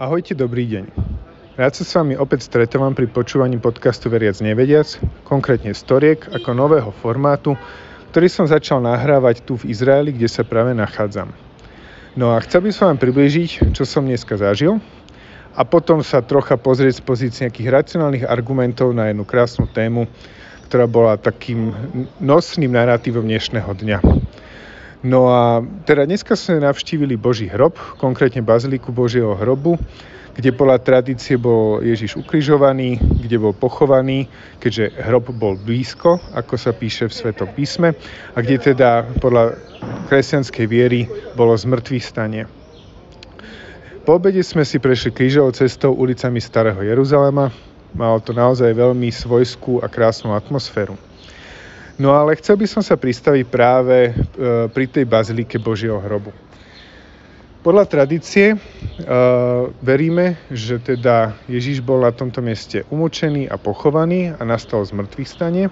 Ahojte, dobrý deň. Rád sa s vami opäť stretávam pri počúvaní podcastu Veriac nevediac, konkrétne storiek ako nového formátu, ktorý som začal nahrávať tu v Izraeli, kde sa práve nachádzam. No a chcel by som vám priblížiť, čo som dneska zažil a potom sa trocha pozrieť z pozície nejakých racionálnych argumentov na jednu krásnu tému, ktorá bola takým nosným narratívom dnešného dňa. No a teda dneska sme navštívili Boží hrob, konkrétne Baziliku Božieho hrobu, kde podľa tradície bol Ježiš ukrižovaný, kde bol pochovaný, keďže hrob bol blízko, ako sa píše v Svetom písme, a kde teda podľa kresťanskej viery bolo zmrtvých stanie. Po obede sme si prešli krížovou cestou ulicami Starého Jeruzalema. Malo to naozaj veľmi svojskú a krásnu atmosféru. No ale chcel by som sa pristaviť práve e, pri tej bazilike Božieho hrobu. Podľa tradície e, veríme, že teda Ježiš bol na tomto mieste umočený a pochovaný a nastal z mŕtvych stane.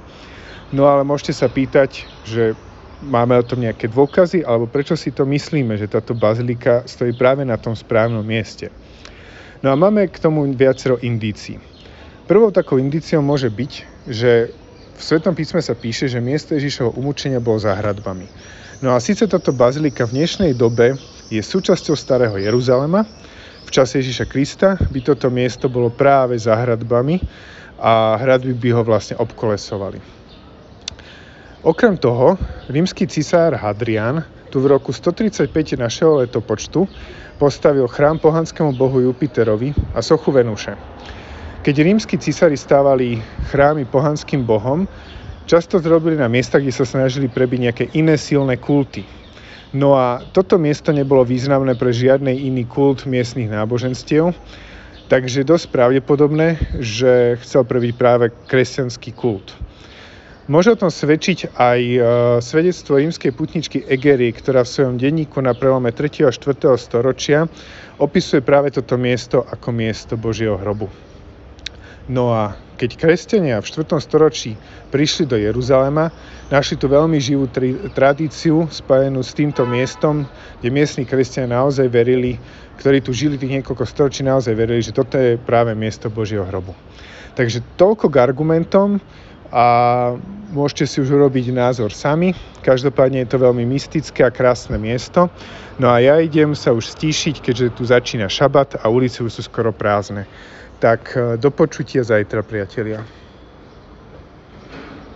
No ale môžete sa pýtať, že máme o tom nejaké dôkazy, alebo prečo si to myslíme, že táto bazilika stojí práve na tom správnom mieste. No a máme k tomu viacero indícií. Prvou takou indíciou môže byť, že v Svetom písme sa píše, že miesto Ježišovho umúčenia bolo za hradbami. No a síce táto bazilika v dnešnej dobe je súčasťou starého Jeruzalema. V čase Ježiša Krista by toto miesto bolo práve za hradbami a hradby by ho vlastne obkolesovali. Okrem toho, rímsky cisár Hadrian tu v roku 135 našeho letopočtu postavil chrám pohanskému bohu Jupiterovi a sochu Venuše. Keď rímsky cisári stávali chrámy pohanským bohom, často zrobili na miestach, kde sa snažili prebiť nejaké iné silné kulty. No a toto miesto nebolo významné pre žiadny iný kult miestnych náboženstiev, takže dosť pravdepodobné, že chcel prebiť práve kresťanský kult. Môže o tom svedčiť aj e, svedectvo rímskej putničky Egery, ktorá v svojom denníku na prelome 3. a 4. storočia opisuje práve toto miesto ako miesto Božieho hrobu. No a keď kresťania v 4. storočí prišli do Jeruzalema, našli tu veľmi živú tri- tradíciu spájenú s týmto miestom, kde miestni kresťania naozaj verili, ktorí tu žili tých niekoľko storočí, naozaj verili, že toto je práve miesto Božieho hrobu. Takže toľko k argumentom a môžete si už urobiť názor sami. Každopádne je to veľmi mystické a krásne miesto. No a ja idem sa už stíšiť, keďže tu začína šabat a ulice už sú skoro prázdne. Tak e, do počutia zajtra, priatelia.